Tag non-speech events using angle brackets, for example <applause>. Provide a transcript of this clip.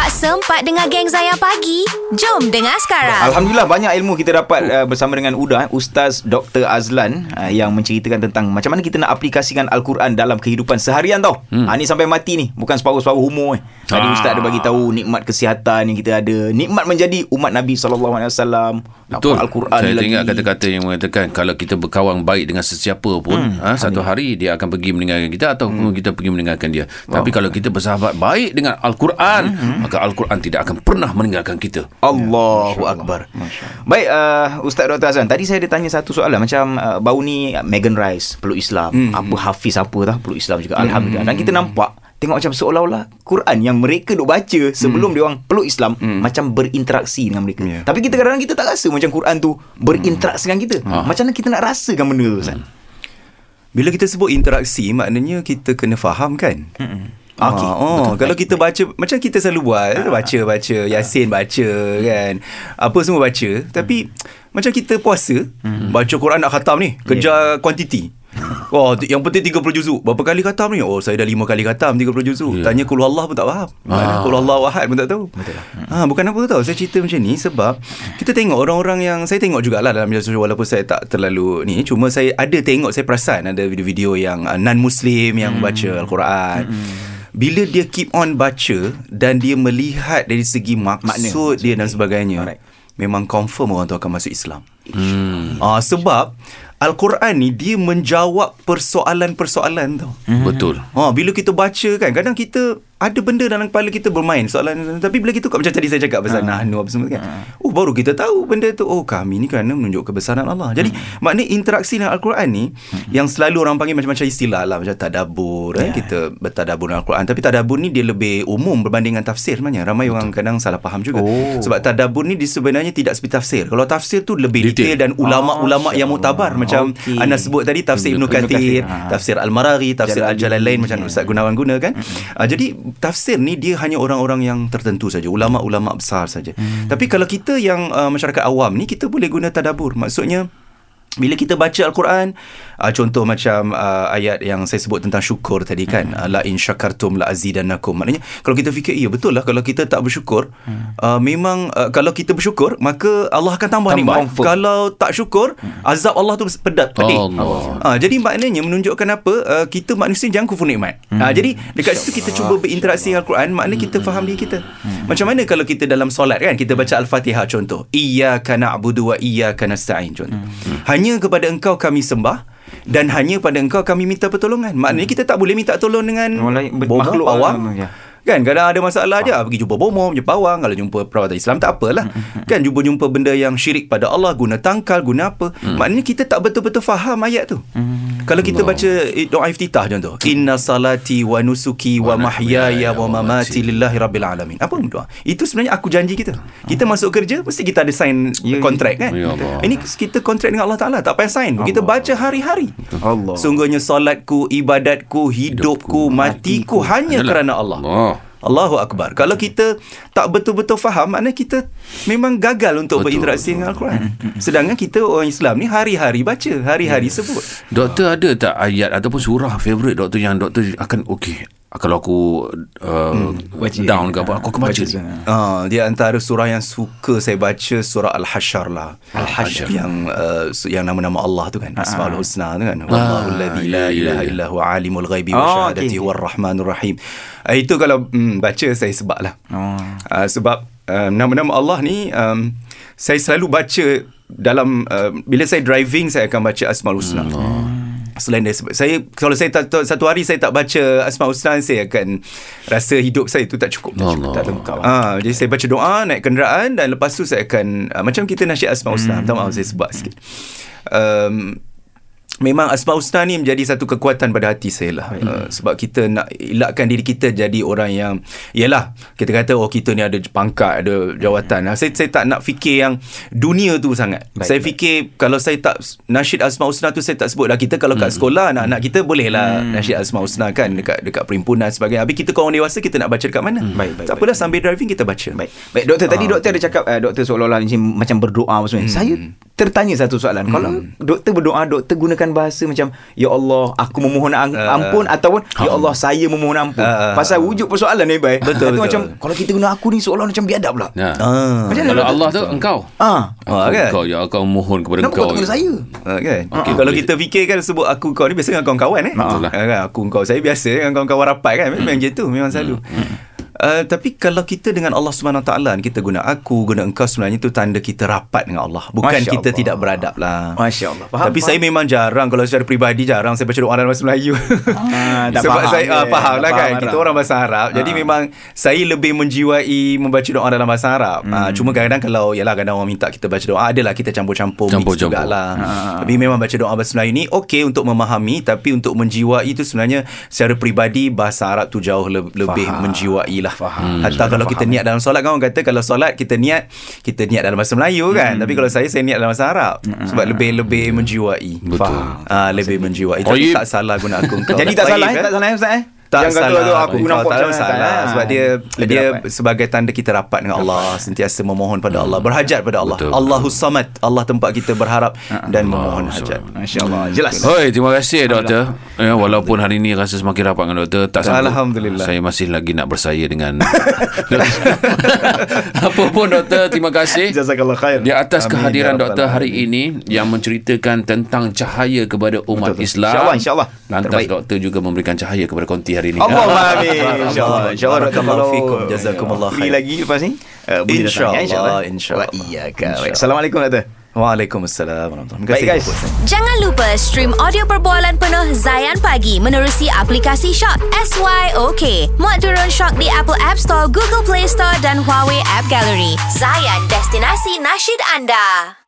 Tak sempat dengar geng Zayan pagi? Jom dengar sekarang. Alhamdulillah banyak ilmu kita dapat uh, bersama dengan Uda eh, Ustaz Dr Azlan uh, yang menceritakan tentang macam mana kita nak aplikasikan Al-Quran dalam kehidupan seharian tau. Hmm. Ha, ni sampai mati ni bukan separuh-separuh umur eh. Tadi Ah. Ustaz ada bagi tahu nikmat kesihatan yang kita ada, nikmat menjadi umat Nabi sallallahu alaihi wasallam. Betul. Al-Quran Saya lagi. kata-kata yang mengatakan kalau kita berkawan baik dengan sesiapa pun, hmm. ha, satu hari dia akan pergi mendengarkan kita ataupun hmm. kita pergi mendengarkan dia. Tapi kalau kita bersahabat baik dengan Al-Quran, hmm. Maka Al-Quran tidak akan pernah meninggalkan kita. Allahu Akbar. Baik uh, Ustaz Dr Azlan, tadi saya ada tanya satu soalan macam uh, baru ni Megan Rice peluk Islam, hmm. apa Hafiz apa dah peluk Islam juga. Alhamdulillah. Dan kita nampak tengok macam seolah-olah Quran yang mereka duk baca sebelum dia orang peluk Islam macam berinteraksi dengan mereka. Ya. Tapi kita kadang-kadang kita tak rasa macam Quran tu berinteraksi dengan kita. Macam mana kita nak rasakan benda tu Ustaz? Bila kita sebut interaksi maknanya kita kena faham kan? Ah, Okey, oh, betul. kalau kita baca macam kita selalu buat, baca baca Yasin baca kan. Apa semua baca, tapi macam kita puasa, baca Quran nak khatam ni, kejar kuantiti. <laughs> Oh, yang penting 30 juzuk. Berapa kali khatam ni? Oh, saya dah 5 kali khatam 30 juzuk. Tanya qul Allah pun tak faham. Mana qul Allah ahad pun tak tahu. Betul lah. Ha, bukan apa tahu. Saya cerita macam ni sebab kita tengok orang-orang yang saya tengok jugalah dalam media sosial walaupun saya tak terlalu ni. Cuma saya ada tengok saya perasan ada video-video yang uh, non-muslim yang baca al-Quran. Bila dia keep on baca dan dia melihat dari segi maksud dia dan sebagainya. Alright. Memang confirm orang tu akan masuk Islam. Hmm. Uh, sebab Al-Quran ni dia menjawab persoalan-persoalan tau. Hmm. Betul. Ha, bila kita baca kan Kadang kita Ada benda dalam kepala kita bermain Soalan Tapi bila kita Macam tadi saya cakap Pasal Ha. nahnu apa semua kan Oh baru kita tahu Benda tu Oh kami ni kerana Menunjuk kebesaran Allah Jadi Hmm. maknanya interaksi dengan Al-Quran ni Yang selalu orang panggil Macam-macam istilah lah Macam tadabur Ya. eh. Kita bertadabur dengan Al-Quran Tapi tadabur ni Dia lebih umum Berbanding dengan tafsir sebenarnya Ramai orang kadang salah faham juga Oh. Sebab tadabur ni sebenarnya tidak seperti tafsir Kalau tafsir tu lebih Detail. detail Dan ulama-ulama yang Masya mutabar. Macam Okey. Anda sebut tadi Tafsir Ibn Ibnu Kathir. Kathir Ha. Tafsir Al-Maraghi Tafsir Jalalain. Al-Jalalain Macam Ya. Ustaz Gunawan guna kan uh, Jadi tafsir ni Dia hanya orang-orang yang tertentu saja Ulama-ulama besar saja. Tapi kalau kita yang uh, Masyarakat awam ni Kita boleh guna tadabur Maksudnya bila kita baca Al-Quran uh, Contoh macam uh, ayat yang saya sebut tentang syukur tadi kan uh, La in syakartum la azidannakum. Maknanya kalau kita fikir Ya betul lah kalau kita tak bersyukur uh, Memang uh, kalau kita bersyukur Maka Allah akan tambah, Tambah, nikmat confirm. Kalau tak syukur Azab Allah tu pedat pedih. Allah. uh, Jadi maknanya menunjukkan apa? Uh, Kita manusia jangan kufur nikmat. Uh, Jadi dekat situ kita cuba berinteraksi dengan Al-Quran Maknanya kita faham diri kita. Macam mana kalau kita dalam solat kan Kita baca Al-Fatihah contoh? Iyaka na'budu wa iyaka nasta'in contoh Hanya kepada engkau kami sembah dan hanya pada engkau kami minta pertolongan. Maknanya kita tak boleh minta tolong dengan makhluk lah, ya. Kan kadang ada masalah je pergi jumpa bomoh, jumpa pawang, kalau jumpa perawatan Islam tak apalah. kan jumpa-jumpa benda yang syirik pada Allah, guna tangkal, guna apa. Maknanya kita tak betul-betul faham ayat tu. Kalau kita baca eh, doa iftitah contoh, inna salati wa nusuki wa mahyaya wa mamati lillahi rabbil alamin. Apa doa? Itu sebenarnya aku janji kita. Kita masuk kerja mesti kita ada sign Ya, ya. kontrak kan. Ya. Ini kita kontrak dengan Allah Taala, tak payah sign. Kita baca hari-hari. Allah. Sungguhnya solatku, ibadatku, hidupku, matiku hanya kerana Allah. Allah. Allahu Akbar. Kalau kita tak betul-betul faham, maknanya kita memang gagal untuk Betul. berinteraksi dengan Al-Quran. Sedangkan kita orang Islam ni hari-hari baca, hari-hari sebut. Doktor ada tak ayat ataupun surah favorite doktor yang doktor akan okey kalau aku uh, Baca. down ke apa aku akan baca, Baca ni. Uh, dia antara surah yang suka saya baca surah Al-Hasyr lah. Al-Hasyr. Yang uh, yang nama-nama Allah tu kan. Asmaul Husna tu kan. Wallahu alladhi la ya, ya, ilaha ya. illa huwa alimul ghaibi wa syahadati huwa rahmanur rahim. Uh, itu kalau mm, baca saya sebab lah. Oh. Uh, sebab uh, nama-nama Allah ni um, saya selalu baca dalam uh, bila saya driving saya akan baca Asmaul Husna. Selain dari sebab saya kalau saya tak, tak- satu hari saya tak baca Asmaul Husna saya akan rasa hidup saya itu tak cukup. Tak cukup. Allah. Tak lengkap. Ah, jadi saya baca doa naik kenderaan dan lepas tu saya akan uh, macam kita nasyid Asmaul Husna. Minta maaf saya sebab sikit. Um, Memang Asmaul Husna ni menjadi satu kekuatan pada hati saya lah. Uh, sebab kita nak elakkan diri kita jadi orang yang Yelah Kita kata oh kita ni ada pangkat Ada jawatan. Nah, saya, saya tak nak fikir yang Dunia tu sangat. Baik, Saya baik. fikir Kalau saya tak Nasyid Asmaul Husna tu Saya tak sebut lah Kita kalau kat sekolah Anak-anak kita boleh lah. Nasyid Asmaul Husna kan Dekat dekat perhimpunan sebagainya. Habis kita kalau orang dewasa Kita nak baca dekat mana? Baik, baik, Tak apalah sambil driving kita baca. Baik. Baik doktor tadi Ah, doktor ada cakap uh, doktor seolah-olah macam berdoa semua. Saya tertanya satu soalan. Kalau doktor berdoa doktor gunakan gunakan bahasa macam ya Allah aku memohon Ah. ampun ataupun ya Allah saya memohon ampun. Ah, ah, Pasal wujud persoalan ni baik. Betul, betul. macam kalau kita guna aku ni seolah macam biadab pula. Ya. Ah. Macam mana Kalau. Allah tu engkau. Ah. Ah, Aku kan? Engkau ya aku mohon kepada Kenapa engkau. kau tak guna saya? Ah, kan? Okey, Kalau boleh. kita fikir kan sebut aku kau ni biasa dengan kawan-kawan eh. Betul lah. Ah, kan? Aku kau saya biasa dengan kawan-kawan rapat kan. Memang Hmm. gitu, memang selalu. Uh, tapi kalau kita dengan Allah Subhanahu Taala ni, kita guna aku guna engkau sebenarnya itu tanda kita rapat dengan Allah bukan Masya kita Allah. tidak beradab lah Masya Allah. Faham, tapi faham. saya memang jarang kalau secara peribadi jarang saya baca doa dalam bahasa Melayu Ah, <laughs> sebab faham saya dia. ah, faham lah kan faham kita orang bahasa Arab jadi Ah. memang saya lebih menjiwai membaca doa dalam bahasa Arab Ah, cuma kadang-kadang kalau yalah kadang orang minta kita baca doa adalah kita campur-campur mix Campur-campur. jugalah Ah. tapi memang baca doa bahasa Melayu ni okey untuk memahami tapi untuk menjiwai itu sebenarnya secara peribadi bahasa Arab tu jauh le- lebih Faham. menjiwai lah Faham. hatta kalau kita niat dalam solat kan orang kata kalau solat kita niat kita niat dalam bahasa Melayu kan tapi kalau saya saya niat dalam bahasa Arab sebab lebih lebih menjiwai Betul. Faham. Ah lebih menjiwai tapi Tayyib. tak salah guna aku <laughs> Jadi tak salah eh? Tak salah eh Ustaz eh? Tak Yang kata salah tu aku guna tak macam salah mana, sebab dia Lebih dia rapat. sebagai tanda kita rapat dengan Allah sentiasa memohon pada Allah berhajat pada Allah Betul. Allahus samad Allah tempat kita berharap dan memohon hajat Masya Allah. Jelas. Hoi, terima kasih doktor. Ya, walaupun hari ini rasa semakin rapat dengan doktor, tak sanggup. Alhamdulillah. Saya masih lagi nak bersaya dengan <laughs> Apa pun doktor, terima kasih. Jazakallah khair. Di atas Amin, kehadiran ya doktor hari ini yang menceritakan tentang cahaya kepada umat Betul, betul. Islam. InsyaAllah, insyaAllah. Lantas Terbaik. doktor juga memberikan cahaya kepada konti hari ini. <laughs> Allah amin. InsyaAllah. InsyaAllah. Barakallahu Kalau fikum. Jazakumullah Free khair. lagi lepas ni. uh, datang, InsyaAllah, ya, InsyaAllah. insyaAllah. Wa iyyaka. InsyaAllah. Assalamualaikum doktor. Waalaikumsalam warahmatullahi Baik guys. Jangan lupa stream audio perbualan penuh Zayan Pagi menerusi aplikasi Shock SYOK. Muat turun Shock di Apple App Store, Google Play Store dan Huawei App Gallery. Zayan, destinasi nasyid anda.